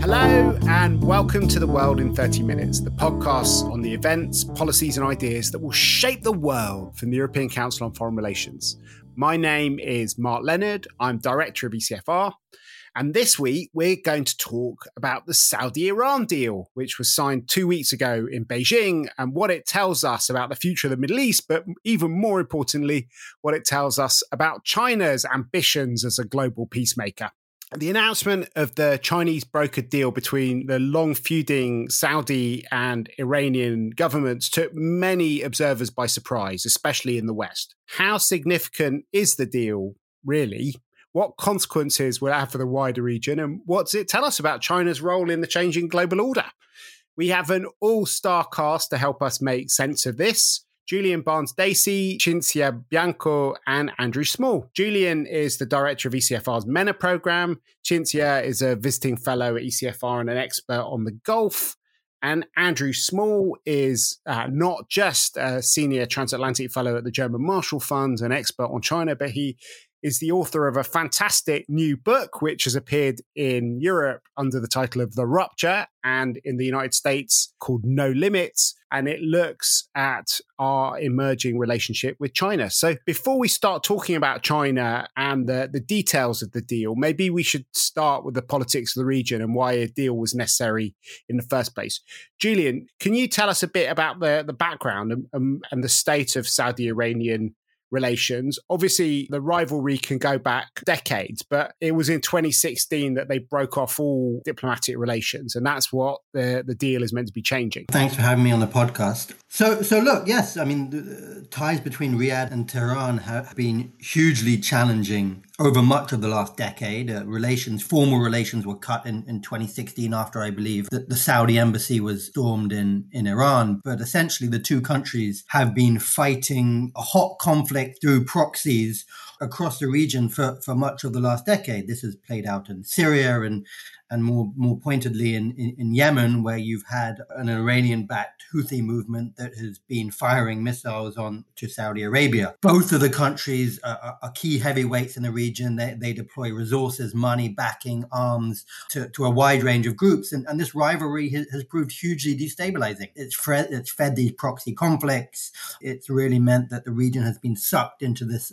Hello, and welcome to The World in 30 Minutes, the podcast on the events, policies, and ideas that will shape the world from the European Council on Foreign Relations. My name is Mark Leonard. I'm director of ECFR. And this week, we're going to talk about the Saudi Iran deal, which was signed two weeks ago in Beijing, and what it tells us about the future of the Middle East, but even more importantly, what it tells us about China's ambitions as a global peacemaker. The announcement of the Chinese brokered deal between the long feuding Saudi and Iranian governments took many observers by surprise, especially in the West. How significant is the deal, really? What consequences will it have for the wider region? And what does it tell us about China's role in the changing global order? We have an all star cast to help us make sense of this. Julien Barnes-Dacey, Cinzia Bianco, and Andrew Small. Julien is the director of ECFR's MENA program. Cinzia is a visiting fellow at ECFR and an expert on the Gulf. And Andrew Small is uh, not just a senior transatlantic fellow at the German Marshall Fund, an expert on China, but he is the author of a fantastic new book, which has appeared in Europe under the title of The Rupture and in the United States called No Limits. And it looks at our emerging relationship with China. So before we start talking about China and the, the details of the deal, maybe we should start with the politics of the region and why a deal was necessary in the first place. Julien, can you tell us a bit about the, the background and, um, and the state of Saudi Iranian relations. Obviously, the rivalry can go back decades, but it was in 2016 that they broke off all diplomatic relations, and that's what the, the deal is meant to be changing. Thanks for having me on the podcast. So, so look, yes, I mean, the ties between Riyadh and Tehran have been hugely challenging over much of the last decade. Uh, relations, formal relations were cut in, in 2016 after I believe that the Saudi embassy was stormed in, in Iran. But essentially, the two countries have been fighting a hot conflict through proxies across the region for, for much of the last decade. This has played out in Syria and and more more pointedly in, in, in Yemen, where you've had an Iranian-backed Houthi movement that has been firing missiles on to Saudi Arabia. Both of the countries are, are key heavyweights in the region. They, they deploy resources, money, backing, arms to, to a wide range of groups, and, and this rivalry has, has proved hugely destabilizing. It's, fed, it's fed these proxy conflicts. It's really meant that the region has been sucked into this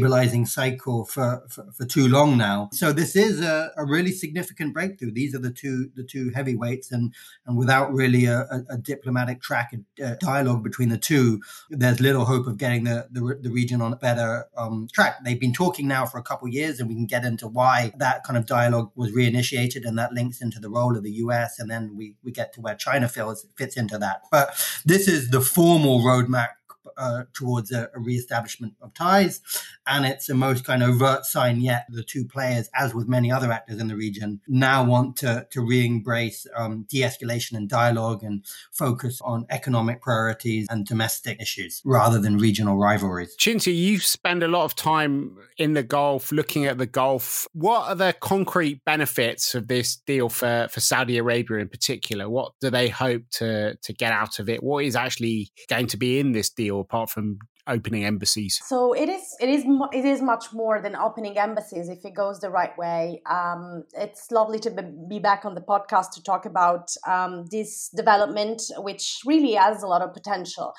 destabilizing cycle for, for, for too long now. So this is a, a really significant breakthrough. These are the two the two heavyweights, and and without really a, a, a diplomatic track a dialogue between the two, there's little hope of getting the the, the region on a better um, track. They've been talking now for a couple of years, and we can get into why that kind of dialogue was reinitiated, and that links into the role of the U.S. And then we we get to where China feels fits into that. But this is the formal roadmap uh, towards a, a re-establishment of ties. And it's the most kind of overt sign yet. The two players, as with many other actors in the region, now want to, to re-embrace um, de-escalation and dialogue and focus on economic priorities and domestic issues rather than regional rivalries. Cinzia, you spend a lot of time in the Gulf, looking at the Gulf. What are the concrete benefits of this deal for, for Saudi Arabia in particular? What do they hope to, to get out of it? What is actually going to be in this deal apart from opening embassies? So it is it is it is much more than opening embassies if it goes the right way. Um, it's lovely to be back on the podcast to talk about um, this development, which really has a lot of potential.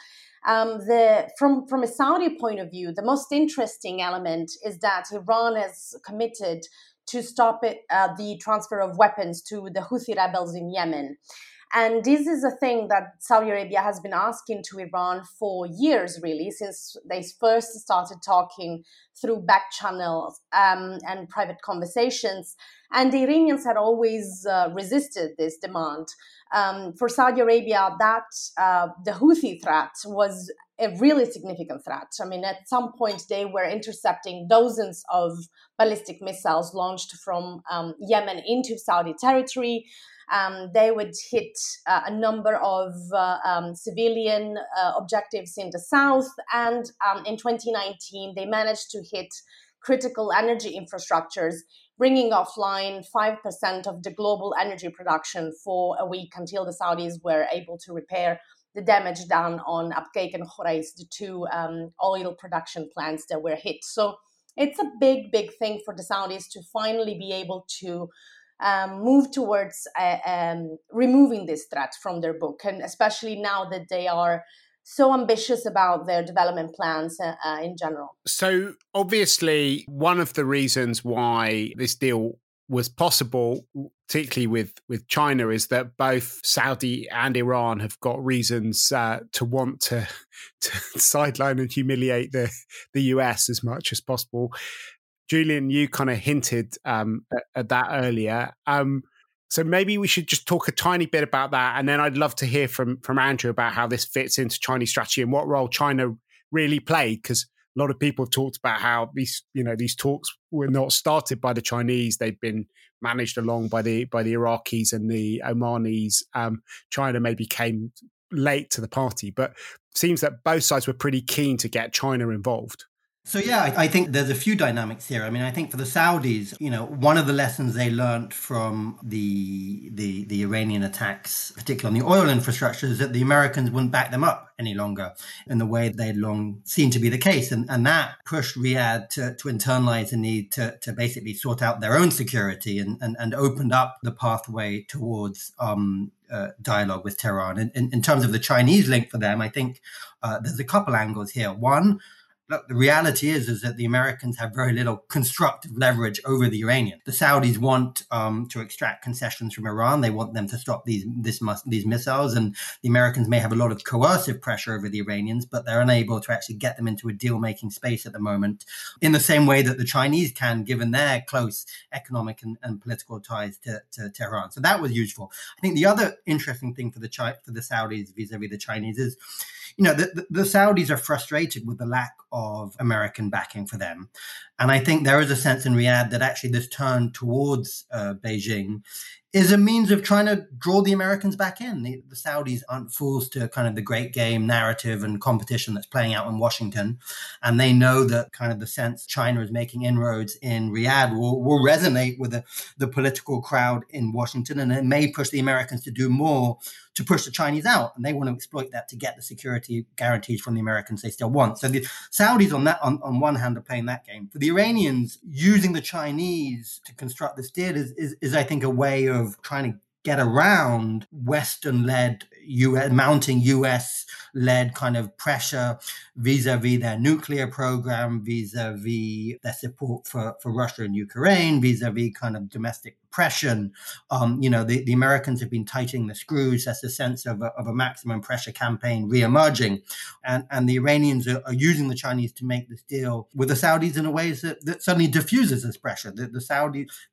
Um, the from from a Saudi point of view, the most interesting element is that Iran has committed to stop it, uh, the transfer of weapons to the Houthi rebels in Yemen. And this is a thing that Saudi Arabia has been asking to Iran for years, really, since they first started talking through back channels um, and private conversations. And the Iranians had always uh, resisted this demand. Um, for Saudi Arabia, that uh, the Houthi threat was a really significant threat. I mean, at some point, they were intercepting dozens of ballistic missiles launched from um, Yemen into Saudi territory um, they would hit uh, a number of uh, um, civilian uh, objectives in the south. And um, in 2019, they managed to hit critical energy infrastructures, bringing offline 5% of the global energy production for a week until the Saudis were able to repair the damage done on Abqaiq and Khurais, the two um, oil production plants that were hit. So it's a big, big thing for the Saudis to finally be able to um, move towards uh, um, removing this threat from their book, and especially now that they are so ambitious about their development plans uh, uh, in general. So, obviously, one of the reasons why this deal was possible, particularly with with China, is that both Saudi and Iran have got reasons uh, to want to, to sideline and humiliate the the US as much as possible. Julien, you kind of hinted um, at, at, that earlier. Um, so maybe we should just talk a tiny bit about that, and then I'd love to hear from from Andrew about how this fits into Chinese strategy and what role China really played. Because a lot of people have talked about how these you know these talks were not started by the Chinese; they've been managed along by the by the Iraqis and the Omanis. Um, China maybe came late to the party, but seems that both sides were pretty keen to get China involved. So yeah, I think there's a few dynamics here. I mean, I think for the Saudis, you know, one of the lessons they learned from the the the Iranian attacks, particularly on the oil infrastructure, is that the Americans wouldn't back them up any longer in the way they'd long seen to be the case, and and that pushed Riyadh to, to internalize the need to to basically sort out their own security and and, and opened up the pathway towards um, uh, dialogue with Tehran. In, in, in, terms of the Chinese link for them, I think uh, there's a couple angles here. One look, the reality is is that the Americans have very little constructive leverage over the Iranians. The Saudis want um, to extract concessions from Iran. They want them to stop these this these missiles, and the Americans may have a lot of coercive pressure over the Iranians, but they're unable to actually get them into a deal making space at the moment. In the same way that the Chinese can, given their close economic and, and political ties to, to, Tehran. So that was useful. I think the other interesting thing for the for the Saudis vis-a-vis the Chinese is you know, the, the, Saudis are frustrated with the lack of American backing for them. And I think there is a sense in Riyadh that actually this turn towards uh, Beijing is a means of trying to draw the Americans back in. The, the, Saudis aren't fools to kind of the great game narrative and competition that's playing out in Washington. And they know that kind of the sense China is making inroads in Riyadh will, will resonate with the, the political crowd in Washington. And it may push the Americans to do more to push the Chinese out. And they want to exploit that to get the security guarantees from the Americans they still want. So the Saudis on that, on, on one hand, are playing that game. For the Iranians, using the Chinese to construct this deal is, is, is I think, a way of of trying to get around Western led US, mounting US led kind of pressure vis a vis their nuclear program, vis a vis their support for, for Russia and Ukraine, vis a vis kind of domestic oppression. Um, you know, the, the Americans have been tightening the screws. There's a sense of a, of a maximum pressure campaign re-emerging. And, and the Iranians are, are, using the Chinese to make this deal with the Saudis in a way that, that suddenly diffuses this pressure. The, the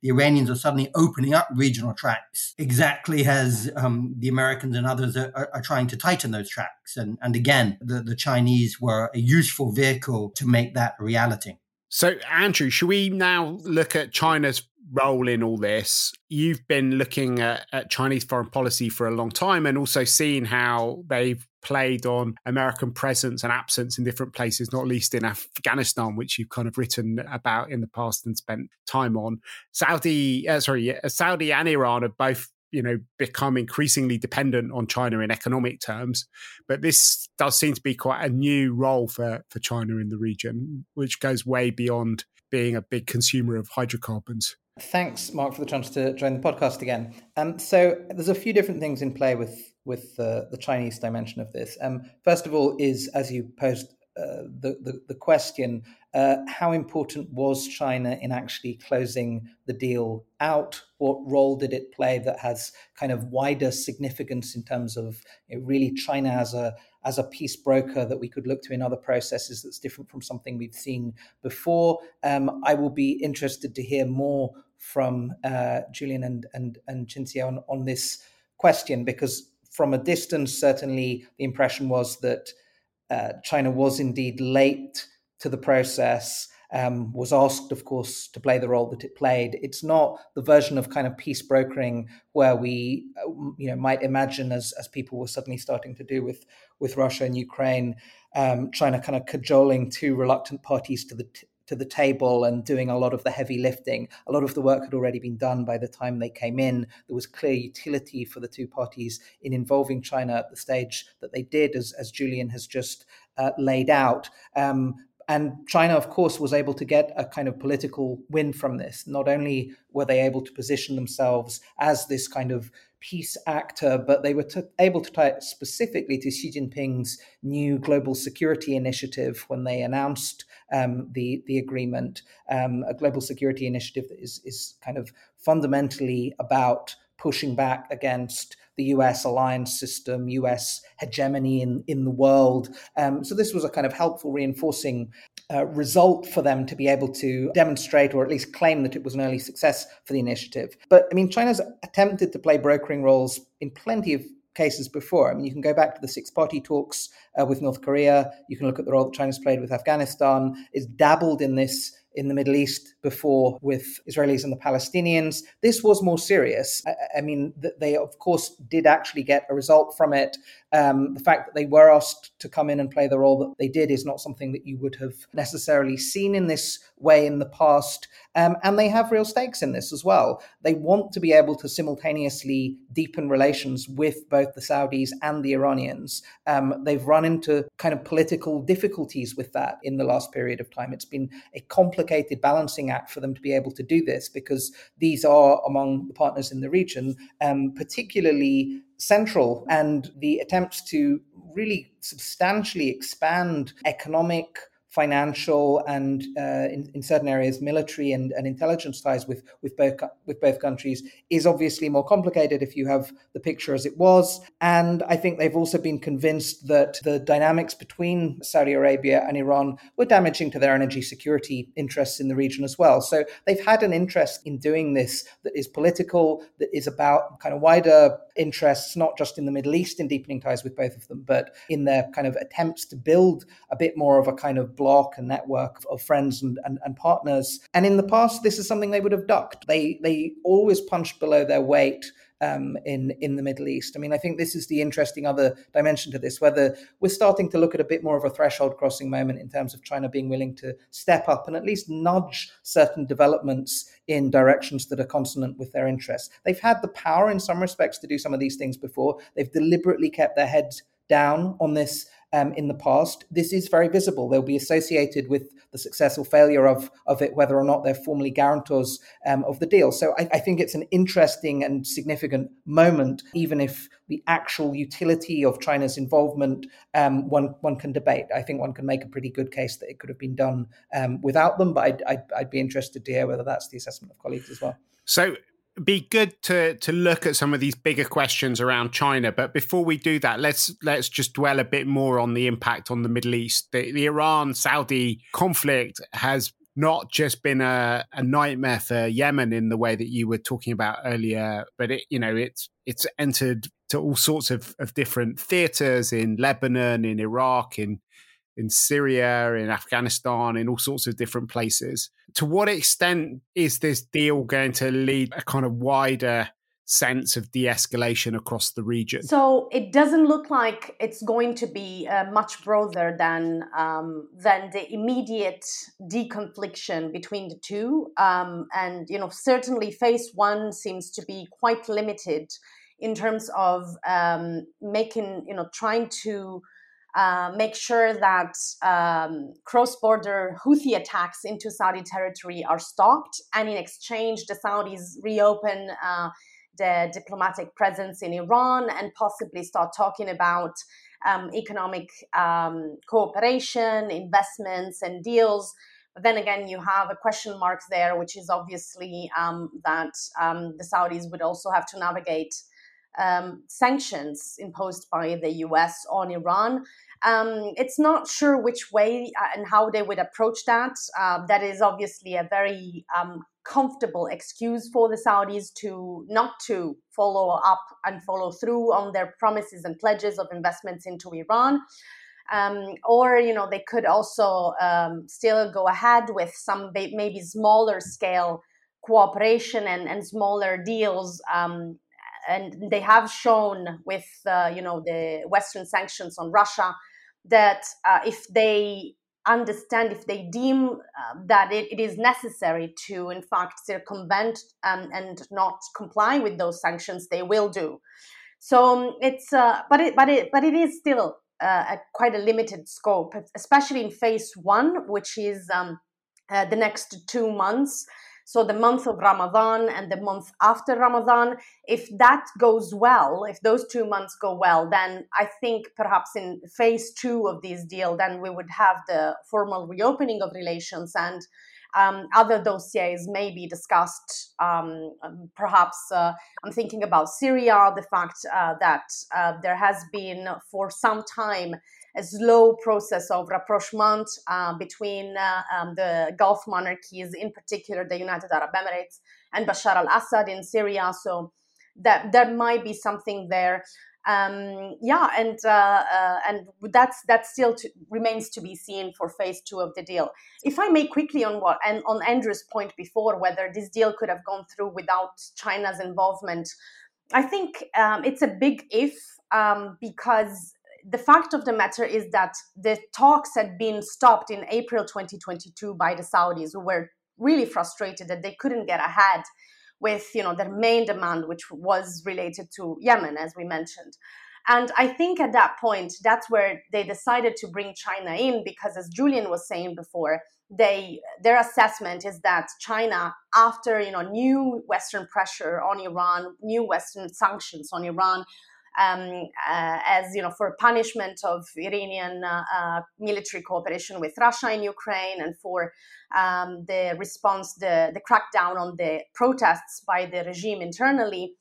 the Iranians are suddenly opening up regional tracks exactly as um, the Americans and others are, are, are, trying to tighten those tracks. And, and again, the, the Chinese were a useful vehicle to make that reality. So, Andrew, should we now look at China's role in all this. You've been looking at, at, Chinese foreign policy for a long time and also seeing how they've played on American presence and absence in different places, not least in Afghanistan, which you've kind of written about in the past and spent time on. Saudi, uh, sorry, Saudi and Iran have both you know become increasingly dependent on China in economic terms but this does seem to be quite a new role for for China in the region which goes way beyond being a big consumer of hydrocarbons Thanks, Mark, for the chance to join the podcast again. Um, so there's a few different things in play with with uh, the Chinese dimension of this. Um, first of all, is as you posed uh, the, the, the question, uh, how important was China in actually closing the deal out? What role did it play that has kind of wider significance in terms of you know, really China as a as a peace broker that we could look to in other processes that's different from something we've seen before? Um, I will be interested to hear more from uh, Julien and and and Cinzia on, on this question because from a distance, certainly the impression was that uh, China was indeed late to the process. Um, was asked, of course, to play the role that it played. It's not the version of kind of peace brokering where we, uh, you know, might imagine as as people were suddenly starting to do with with Russia and Ukraine, um, China kind of cajoling two reluctant parties to the t- to the table and doing a lot of the heavy lifting. A lot of the work had already been done by the time they came in. There was clear utility for the two parties in involving China at the stage that they did, as, as Julien has just uh, laid out. Um, And China, of course, was able to get a kind of political win from this. Not only were they able to position themselves as this kind of peace actor, but they were t- able to tie it specifically to Xi Jinping's new global security initiative when they announced um, the the agreement, um, a global security initiative that is is kind of fundamentally about pushing back against the US alliance system, US hegemony in, in the world. Um, so this was a kind of helpful reinforcing result for them to be able to demonstrate or at least claim that it was an early success for the initiative. But I mean, China's attempted to play brokering roles in plenty of cases before. I mean, you can go back to the six party talks uh, with North Korea. You can look at the role that China's played with Afghanistan. It's dabbled in this in the Middle East before with Israelis and the Palestinians. This was more serious. I, I mean, they, of course, did actually get a result from it. Um, the fact that they were asked to come in and play the role that they did is not something that you would have necessarily seen in this way in the past. Um, and they have real stakes in this as well. They want to be able to simultaneously deepen relations with both the Saudis and the Iranians. Um, they've run into kind of political difficulties with that in the last period of time. It's been a complicated balancing act for them to be able to do this because these are among the partners in the region, um, particularly central and the attempts to really substantially expand economic financial and uh, in, in, certain areas military and, and intelligence ties with with both with both countries is obviously more complicated if you have the picture as it was. And I think they've also been convinced that the dynamics between Saudi Arabia and Iran were damaging to their energy security interests in the region as well. So they've had an interest in doing this that is political that is about kind of wider interests not just in the Middle East in deepening ties with both of them but in their kind of attempts to build a bit more of a kind of block and network of friends and, and, and partners. And in the past, this is something they would have ducked. They they always punched below their weight um, in in the Middle East. I mean, I think this is the interesting other dimension to this. Whether we're starting to look at a bit more of a threshold crossing moment in terms of China being willing to step up and at least nudge certain developments in directions that are consonant with their interests. They've had the power in some respects to do some of these things before. They've deliberately kept their heads down on this um, in the past. This is very visible. They'll be associated with the success or failure of, of it, whether or not they're formally guarantors um, of the deal. So I, I, think it's an interesting and significant moment, even if the actual utility of China's involvement um, one one can debate. I think one can make a pretty good case that it could have been done um, without them, but I'd, I'd, I'd be interested to hear whether that's the assessment of colleagues as well. So be good to to look at some of these bigger questions around China. But before we do that, let's let's just dwell a bit more on the impact on the Middle East. The, the Iran Saudi conflict has not just been a, a nightmare for Yemen in the way that you were talking about earlier, but it you know it's it's entered to all sorts of, of different theaters in Lebanon, in Iraq, in in Syria, in Afghanistan, in all sorts of different places. To what extent is this deal going to lead a kind of wider sense of de-escalation across the region? So it doesn't look like it's going to be uh, much broader than um, than the immediate deconfliction between the two. Um, and you know, certainly, phase one seems to be quite limited in terms of um, making you know trying to uh, make sure that um, cross-border Houthi attacks into Saudi territory are stopped, and in exchange, the Saudis reopen uh, the diplomatic presence in Iran and possibly start talking about um, economic um, cooperation, investments, and deals. But then again, you have a question mark there, which is obviously um, that um, the Saudis would also have to navigate um, sanctions imposed by the US on Iran. Um, it's not sure which way uh, and how they would approach that. Uh, that is obviously a very um, comfortable excuse for the Saudis to not to follow up and follow through on their promises and pledges of investments into Iran. Um, or you know they could also um, still go ahead with some maybe smaller scale cooperation and, and smaller deals um, and they have shown with uh, you know the Western sanctions on Russia that uh, if they understand, if they deem uh, that it, it is necessary to, in fact, circumvent um, and not comply with those sanctions, they will do. So um, it's, uh, but it, but it, but it is still uh, a quite a limited scope, especially in phase one, which is um, uh, the next two months. So the month of Ramadan and the month after Ramadan, if that goes well, if those two months go well, then I think perhaps in phase two of this deal, then we would have the formal reopening of relations and um, other dossiers may be discussed. Um, perhaps uh, I'm thinking about Syria, the fact uh, that uh, there has been for some time a slow process of rapprochement uh, between uh, um, the Gulf monarchies, in particular the United Arab Emirates and Bashar al Assad in Syria. So that there might be something there um, yeah, and uh, uh, and that's that still to, remains to be seen for phase two of the deal. If I may quickly on what and on Andrew's point before, whether this deal could have gone through without China's involvement, I think um, it's a big if um, because the fact of the matter is that the talks had been stopped in April 2022 by the Saudis, who were really frustrated that they couldn't get ahead with you know their main demand, which was related to Yemen, as we mentioned. And I think at that point, that's where they decided to bring China in because, as Julien was saying before, they their assessment is that China, after you know new Western pressure on Iran, new Western sanctions on Iran, um, uh, as you know, for punishment of Iranian uh, uh, military cooperation with Russia in Ukraine, and for um, the response, the, the crackdown on the protests by the regime internally.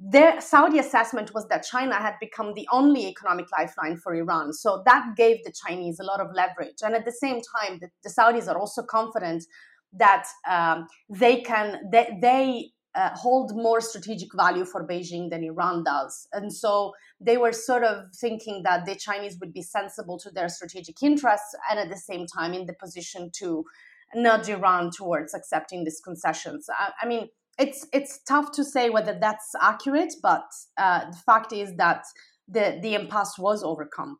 Their Saudi assessment was that China had become the only economic lifeline for Iran. So that gave the Chinese a lot of leverage. And at the same time, the, the Saudis are also confident that um, they can they, they uh, hold more strategic value for Beijing than Iran does. And so they were sort of thinking that the Chinese would be sensible to their strategic interests and at the same time in the position to nudge Iran towards accepting these concessions. I, I mean, it's it's tough to say whether that's accurate, but uh, the fact is that the the impasse was overcome.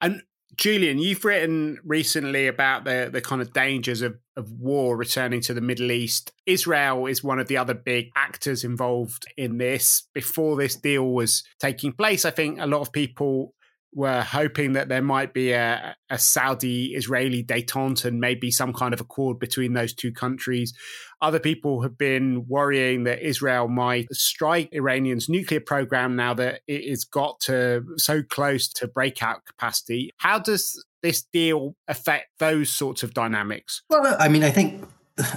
And Julien, you've written recently about the, the kind of dangers of, of war returning to the Middle East. Israel is one of the other big actors involved in this. Before this deal was taking place, I think a lot of people were hoping that there might be a, a Saudi Israeli detente and maybe some kind of accord between those two countries. Other people have been worrying that Israel might strike Iranian's nuclear program now that it has got to so close to breakout capacity. How does this deal affect those sorts of dynamics? Well, I mean, I think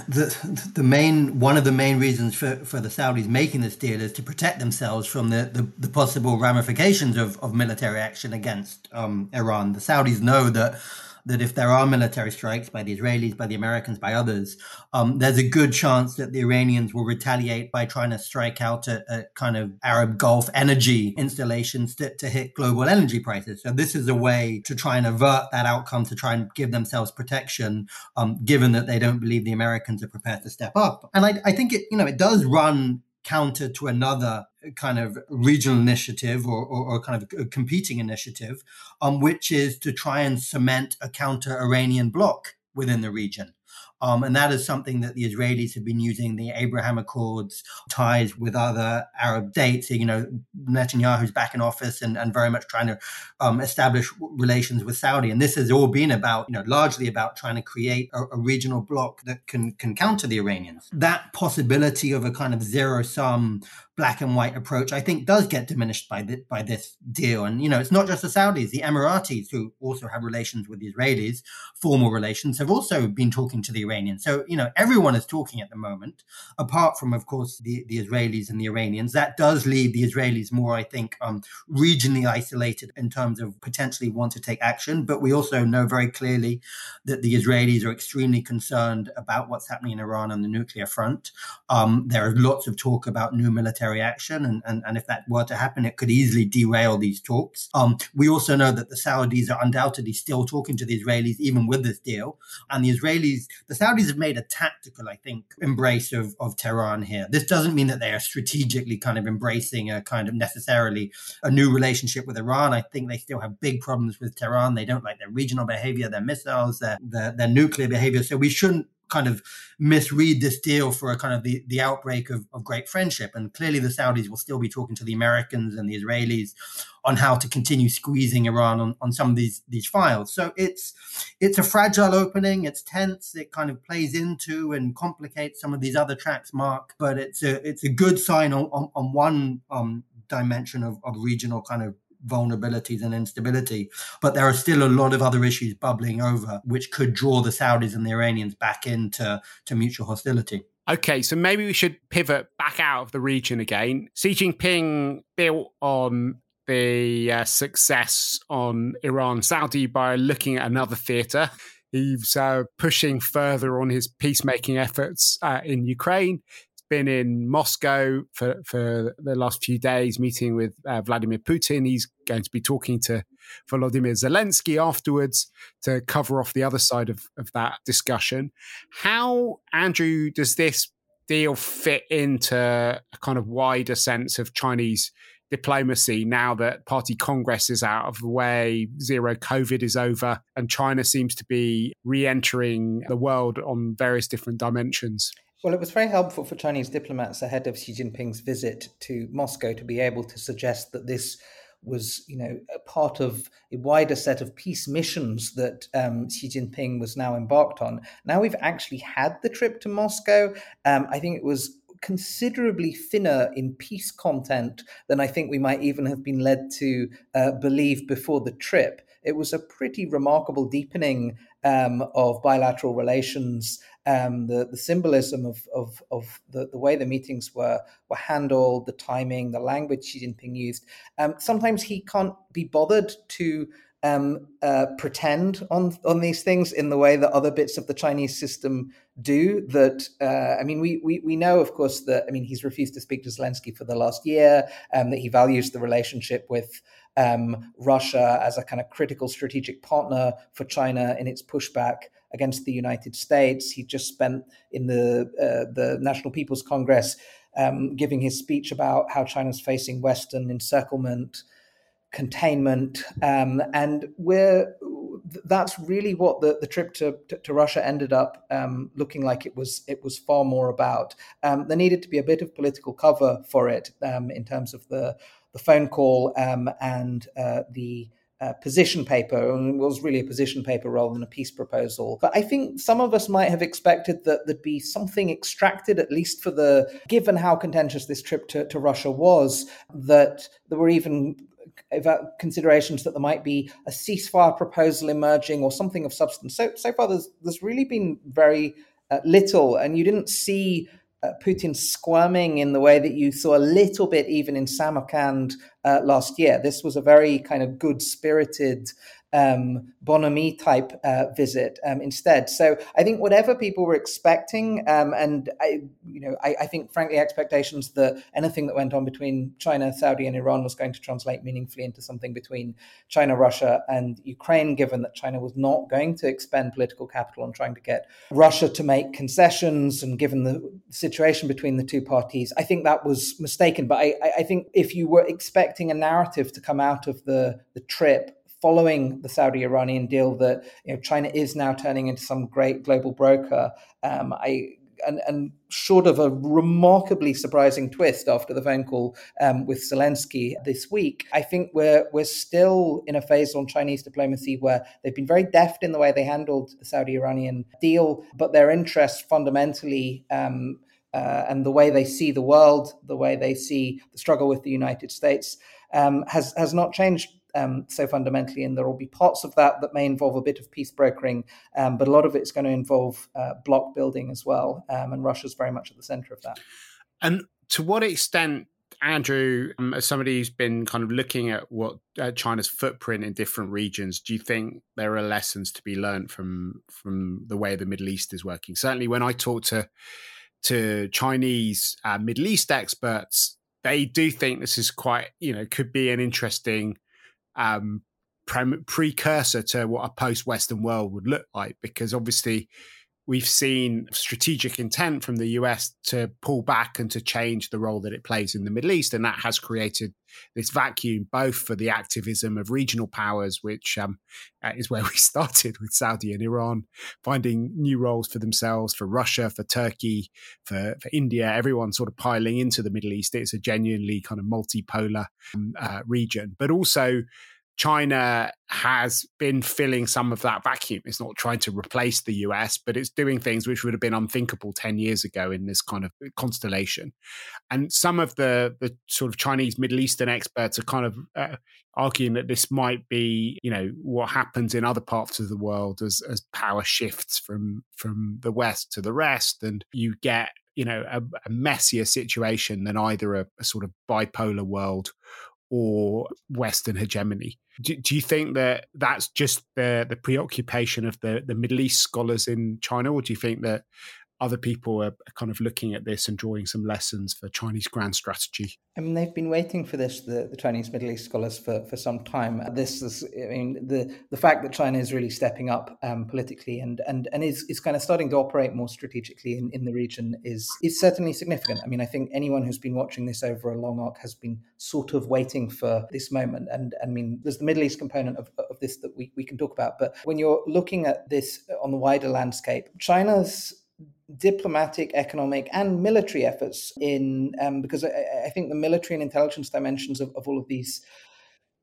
the the main one of the main reasons for, for the Saudis making this deal is to protect themselves from the, the, the possible ramifications of, of military action against um, Iran. The Saudis know that that if there are military strikes by the Israelis, by the Americans, by others, um, there's a good chance that the Iranians will retaliate by trying to strike out at, kind of Arab Gulf energy installations to, to hit global energy prices. So this is a way to try and avert that outcome, to try and give themselves protection, um, given that they don't believe the Americans are prepared to step up. And I, I think it, you know, it does run counter to another kind of regional initiative or, or, or kind of competing initiative, um, which is to try and cement a counter Iranian bloc within the region. Um, and that is something that the Israelis have been using the Abraham Accords ties with other Arab states. You know, Netanyahu's back in office and, and very much trying to um, establish relations with Saudi. And this has all been about, you know, largely about trying to create a, a regional bloc that can, can counter the Iranians. That possibility of a kind of zero sum black and white approach, I think, does get diminished by the, by this deal. And you know, it's not just the Saudis; the Emiratis, who also have relations with the Israelis, formal relations, have also been talking to the Iranians. So you know, everyone is talking at the moment, apart from, of course, the, the Israelis and the Iranians. That does leave the Israelis more, I think, um, regionally isolated in terms of potentially want to take action. But we also know very clearly that the Israelis are extremely concerned about what's happening in Iran on the nuclear front. Um, there is lots of talk about new military military action. And, and, and if that were to happen, it could easily derail these talks. Um, we also know that the Saudis are undoubtedly still talking to the Israelis, even with this deal. And the Israelis, the Saudis have made a tactical, I think, embrace of, of Tehran here. This doesn't mean that they are strategically kind of embracing a kind of necessarily a new relationship with Iran. I think they still have big problems with Tehran. They don't like their regional behavior, their missiles, their, their, their nuclear behavior. So we shouldn't kind of misread this deal for a kind of the, the outbreak of, of great friendship. And clearly the Saudis will still be talking to the Americans and the Israelis on how to continue squeezing Iran on, on some of these these files. So it's it's a fragile opening, it's tense, it kind of plays into and complicates some of these other tracks, Mark, but it's a it's a good sign on, on, on one um, dimension of, of regional kind of vulnerabilities and instability. But there are still a lot of other issues bubbling over, which could draw the Saudis and the Iranians back into to mutual hostility. Okay, so maybe we should pivot back out of the region again. Xi Jinping built on the uh, success on Iran Saudi by looking at another theatre. He's uh, pushing further on his peacemaking efforts uh, in Ukraine been in Moscow for, for the last few days, meeting with uh, Vladimir Putin. He's going to be talking to Volodymyr Zelensky afterwards to cover off the other side of, of that discussion. How, Andrew, does this deal fit into a kind of wider sense of Chinese diplomacy now that party congress is out of the way, zero COVID is over, and China seems to be re entering the world on various different dimensions? Well, it was very helpful for Chinese diplomats ahead of Xi Jinping's visit to Moscow to be able to suggest that this was, you know, a part of a wider set of peace missions that um, Xi Jinping was now embarked on. Now we've actually had the trip to Moscow. Um, I think it was considerably thinner in peace content than I think we might even have been led to uh, believe before the trip. It was a pretty remarkable deepening um, of bilateral relations um, the the symbolism of of, of the, the way the meetings were were handled, the timing, the language Xi Jinping used. Um, sometimes he can't be bothered to um, uh, pretend on on these things in the way that other bits of the Chinese system do. That uh, I mean, we, we we know, of course, that I mean he's refused to speak to Zelensky for the last year. Um, that he values the relationship with um, Russia as a kind of critical strategic partner for China in its pushback against the United States. He just spent in the uh, the National People's Congress um, giving his speech about how China's facing Western encirclement, containment, um, and we're that's really what the, the trip to, to, to Russia ended up um, looking like it was it was far more about. Um, there needed to be a bit of political cover for it um, in terms of the the phone call um, and uh, the uh, position paper, and it was really a position paper rather than a peace proposal. But I think some of us might have expected that there'd be something extracted, at least for the, given how contentious this trip to, to Russia was, that there were even considerations that there might be a ceasefire proposal emerging or something of substance. So, so far, there's, there's really been very uh, little, and you didn't see uh, Putin squirming in the way that you saw a little bit even in Samarkand uh, last year. This was a very kind of good spirited um, bonhomie type uh, visit um, instead. So I think whatever people were expecting, um, and I, you know, I, I, think frankly expectations that anything that went on between China, Saudi, and Iran was going to translate meaningfully into something between China, Russia, and Ukraine, given that China was not going to expend political capital on trying to get Russia to make concessions, and given the situation between the two parties, I think that was mistaken. But I, I think if you were expecting a narrative to come out of the the trip following the Saudi-Iranian deal that you know, China is now turning into some great global broker. Um, I and, and, short of a remarkably surprising twist after the phone call um, with Zelensky this week, I think we're we're still in a phase on Chinese diplomacy where they've been very deft in the way they handled the Saudi-Iranian deal, but their interests fundamentally. Um, uh, and the way they see the world, the way they see the struggle with the United States, um, has has not changed um, so fundamentally, and there will be parts of that that may involve a bit of peace brokering, um, but a lot of it's going to involve uh, block building as well, um, and Russia's very much at the center of that. And to what extent, Andrew, um, as somebody who's been kind of looking at what uh, China's footprint in different regions, do you think there are lessons to be learned from from the way the Middle East is working? Certainly, when I talk to to Chinese uh, Middle East experts, they do think this is quite, you know, could be an interesting um, pre- precursor to what a post-Western world would look like, because obviously we've seen strategic intent from the US to pull back and to change the role that it plays in the Middle East. And that has created this vacuum, both for the activism of regional powers, which um, is where we started with Saudi and Iran, finding new roles for themselves, for Russia, for Turkey, for, for India, everyone sort of piling into the Middle East. It's a genuinely kind of multipolar um, uh, region, but also China has been filling some of that vacuum. It's not trying to replace the US, but it's doing things which would have been unthinkable 10 years ago in this kind of constellation. And some of the, the sort of Chinese Middle Eastern experts are kind of uh, arguing that this might be, you know, what happens in other parts of the world as, as power shifts from, from the West to the rest. And you get you know a, a, messier situation than either a, a, sort of bipolar world or Western hegemony. Do, do, you think that that's just the the preoccupation of the the Middle East scholars in China, or do you think that other people are kind of looking at this and drawing some lessons for Chinese grand strategy? I mean, they've been waiting for this, the, the Chinese Middle East scholars, for, for some time. This is, I mean, the, the fact that China is really stepping up um, politically and, and, and is, is kind of starting to operate more strategically in, in the region is, is certainly significant. I mean, I think anyone who's been watching this over a long arc has been sort of waiting for this moment. And, I mean, there's the Middle East component of, of this that we, we can talk about. But when you're looking at this on the wider landscape, China's diplomatic, economic, and military efforts in um, because I, I, think the military and intelligence dimensions of, of all of these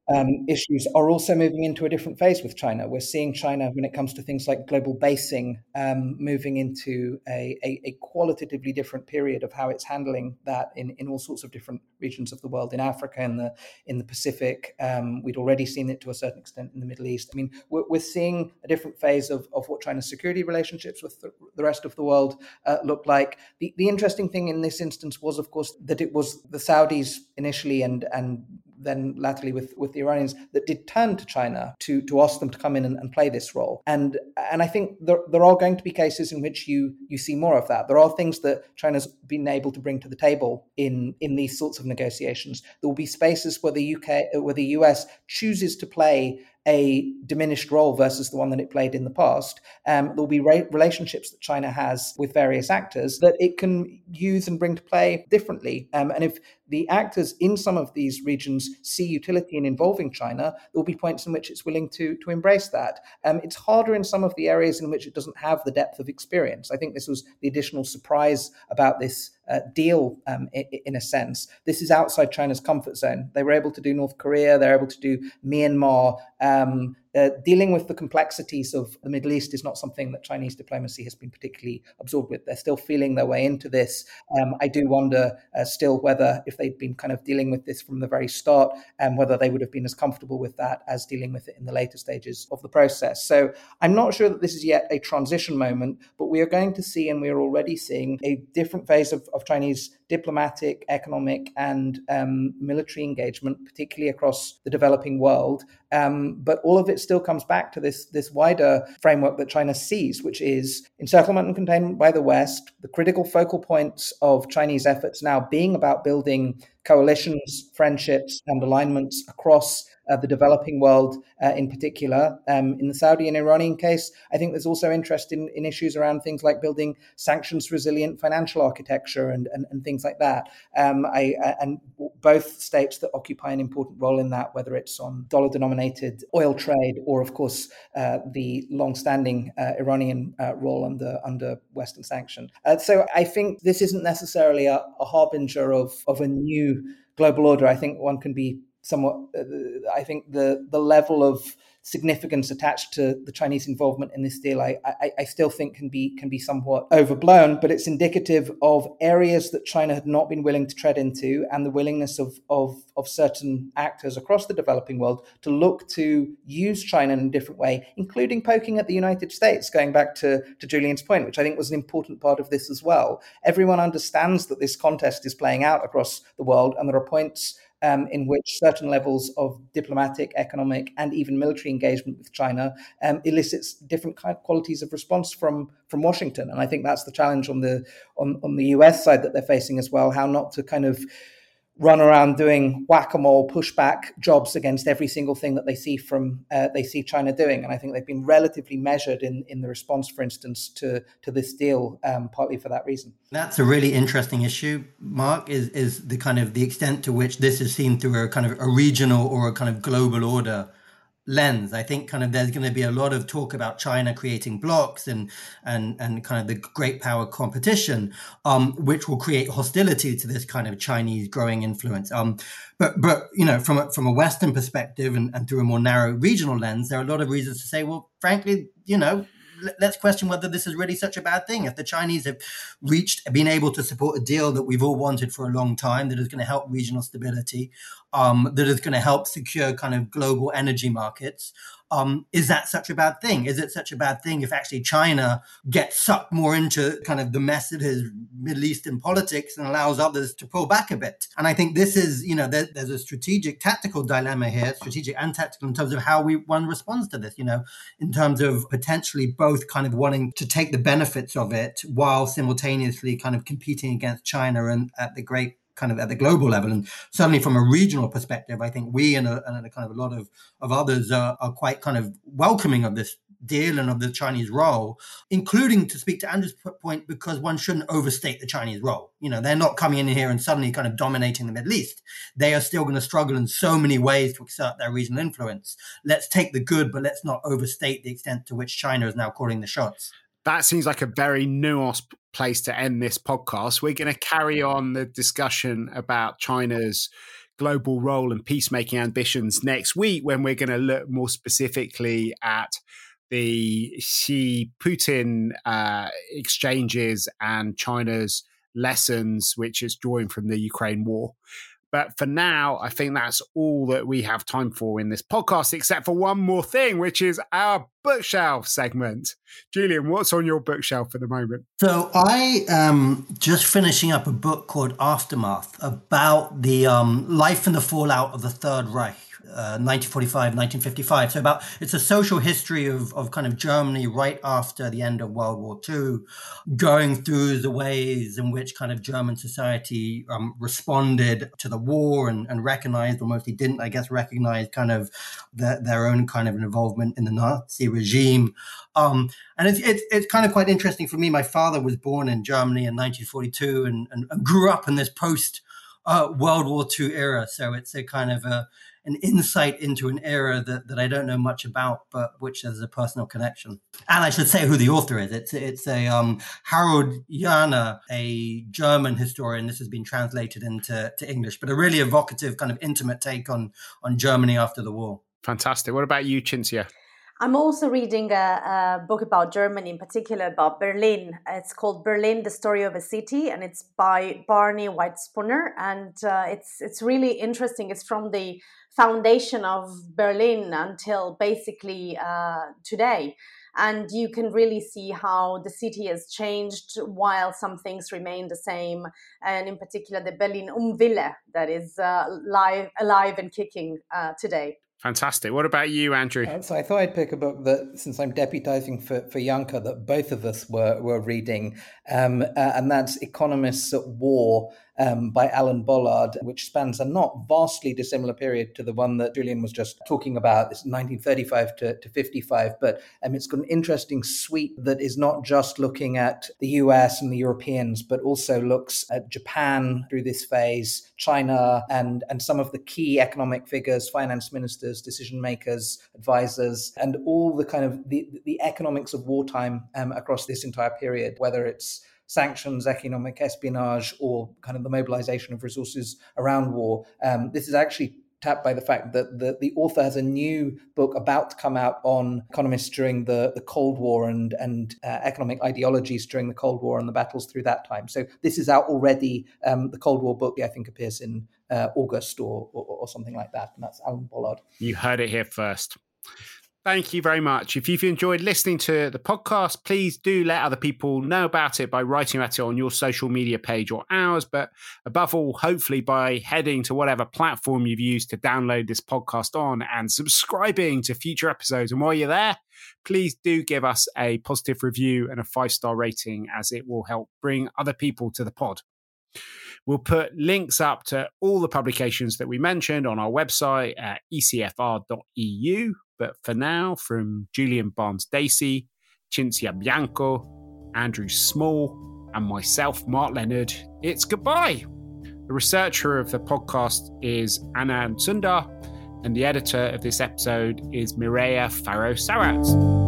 um, issues are also moving into a different phase with China. We're seeing China, when it comes to things like global basing, um, moving into a, a, a, qualitatively different period of how it's handling that in, in all sorts of different regions of the world. In Africa, in the in the Pacific, um, we'd already seen it to a certain extent in the Middle East. I mean, we're, we're seeing a different phase of, of what China's security relationships with the, the rest of the world uh, look like. The, the interesting thing in this instance was, of course, that it was the Saudis initially and and then latterly with, with the Iranians that did turn to China to, to ask them to come in and, and play this role. And and I think there, there are going to be cases in which you you see more of that. There are things that China's been able to bring to the table in in these sorts of negotiations. There will be spaces where the UK where the US chooses to play a diminished role versus the one that it played in the past. Um, there'll be re- relationships that China has with various actors that it can use and bring to play differently. Um, and if the actors in some of these regions see utility in involving China, there'll be points in which it's willing to to embrace that. Um, it's harder in some of the areas in which it doesn't have the depth of experience. I think this was the additional surprise about this uh, deal um, in, in, a sense. This is outside China's comfort zone. They were able to do North Korea, they're able to do Myanmar. Um, uh, dealing with the complexities of the Middle East is not something that Chinese diplomacy has been particularly absorbed with. They're still feeling their way into this. Um, I do wonder uh, still whether, if they'd been kind of dealing with this from the very start, and um, whether they would have been as comfortable with that as dealing with it in the later stages of the process. So I'm not sure that this is yet a transition moment, but we are going to see, and we are already seeing, a different phase of, of Chinese diplomatic, economic, and um, military engagement, particularly across the developing world. Um, but all of it still comes back to this, this wider framework that China sees, which is encirclement and containment by the West, the critical focal points of Chinese efforts now being about building coalitions, friendships, and alignments across uh, the developing world uh, in particular. Um, in the Saudi and Iranian case, I think there's also interest in, in issues around things like building sanctions resilient financial architecture and, and, and things like that. Um, I, and both states that occupy an important role in that, whether it's on dollar denominated oil trade or, of course, uh, the long standing uh, Iranian uh, role under, under Western sanction. Uh, so I think this isn't necessarily a, a harbinger of, of a new global order. I think one can be somewhat. Uh, I think the the level of significance attached to the Chinese involvement in this deal, I, I, I, still think can be can be somewhat overblown. But it's indicative of areas that China had not been willing to tread into, and the willingness of of of certain actors across the developing world to look to use China in a different way, including poking at the United States. Going back to to Julien's point, which I think was an important part of this as well. Everyone understands that this contest is playing out across the world, and there are points um, in which certain levels of diplomatic, economic, and even military engagement with China um, elicits different kind of qualities of response from from Washington. And I think that's the challenge on the on, on the US side that they're facing as well. How not to kind of run around doing whack-a-mole pushback jobs against every single thing that they see from uh, they see China doing. And I think they've been relatively measured in in the response for instance to to this deal um, partly for that reason. That's a really interesting issue mark is is the kind of the extent to which this is seen through a kind of a regional or a kind of global order lens. I think kind of there's going to be a lot of talk about China creating blocks and and and kind of the great power competition, um, which will create hostility to this kind of Chinese growing influence. Um, but but you know from a, from a Western perspective and, and through a more narrow regional lens, there are a lot of reasons to say, well, frankly, you know, let's question whether this is really such a bad thing. If the Chinese have reached, been able to support a deal that we've all wanted for a long time, that is going to help regional stability, um, that is going to help secure kind of global energy markets, um, is that such a bad thing? Is it such a bad thing if actually China gets sucked more into kind of the mess that is Middle Eastern politics and allows others to pull back a bit? And I think this is, you know, there, there's a strategic tactical dilemma here, strategic and tactical in terms of how we one responds to this, you know, in terms of potentially both kind of wanting to take the benefits of it while simultaneously kind of competing against China and at the great kind of at the global level. And certainly from a regional perspective, I think we and a, and a kind of a lot of, of others are, are quite kind of welcoming of this deal and of the Chinese role, including to speak to Andrew's point, because one shouldn't overstate the Chinese role. You know, they're not coming in here and suddenly kind of dominating the Middle East. They are still going to struggle in so many ways to exert their regional influence. Let's take the good, but let's not overstate the extent to which China is now calling the shots that seems like a very nuanced place to end this podcast. We're going to carry on the discussion about China's global role and peacemaking ambitions next week when we're going to look more specifically at the Xi Putin uh, exchanges and China's lessons, which is drawing from the Ukraine war. But for now, I think that's all that we have time for in this podcast, except for one more thing, which is our bookshelf segment. Julien, what's on your bookshelf at the moment? So I am just finishing up a book called Aftermath about the um, life and the fallout of the Third Reich. 1945, uh, 1955. So about it's a social history of, of kind of Germany right after the end of World War II, going through the ways in which kind of German society um, responded to the war and, and recognized, or mostly didn't, I guess, recognize kind of the, their own kind of involvement in the Nazi regime. Um, and it's, it's, it's kind of quite interesting for me. My father was born in Germany in 1942 and, and, and grew up in this post uh, World War II era. So it's a kind of a an insight into an era that, that I don't know much about, but which has a personal connection. And I should say who the author is. It's it's a um, Harald Jähner, a German historian. This has been translated into to English, but a really evocative, kind of intimate take on on Germany after the war. Fantastic. What about you, Cinzia? I'm also reading a, a, book about Germany, in particular about Berlin. It's called Berlin: The Story of a City, and it's by Barney White-Spunner. And uh, it's it's really interesting. It's from the foundation of Berlin until basically uh, today. And you can really see how the city has changed while some things remain the same. And in particular, the Berlin Unwille that is uh, live, alive and kicking uh, today. Fantastic. What about you, Andrew? Uh, so I thought I'd pick a book that, since I'm deputizing for, for Janka, that both of us were, were reading, um, uh, and that's Economists at War um, by Alan Bollard, which spans a not vastly dissimilar period to the one that Julien was just talking about. It's 1935 to, to 55, but um, it's got an interesting suite that is not just looking at the US and the Europeans, but also looks at Japan through this phase, China, and, and some of the key economic figures, finance ministers, decision makers, advisors, and all the kind of the, the economics of wartime um, across this entire period, whether it's sanctions, economic espionage, or kind of the mobilization of resources around war. Um, this is actually tapped by the fact that the, the author has a new book about to come out on economists during the, the Cold War and, and uh, economic ideologies during the Cold War and the battles through that time. So this is out already. Um, the Cold War book, I think, appears in uh, August or, or, or something like that. And that's Alan Bollard. You heard it here first. Thank you very much. If you've enjoyed listening to the podcast, please do let other people know about it by writing about it on your social media page or ours. But above all, hopefully by heading to whatever platform you've used to download this podcast on and subscribing to future episodes. And while you're there, please do give us a positive review and a five star rating as it will help bring other people to the pod. We'll put links up to all the publications that we mentioned on our website at ecfr.eu. But for now, from Julien Barnes-Dacey, Cinzia Bianco, Andrew Small, and myself, Mark Leonard, it's goodbye. The researcher of the podcast is Anand Sundar, and the editor of this episode is Mireya Farrow Sarat.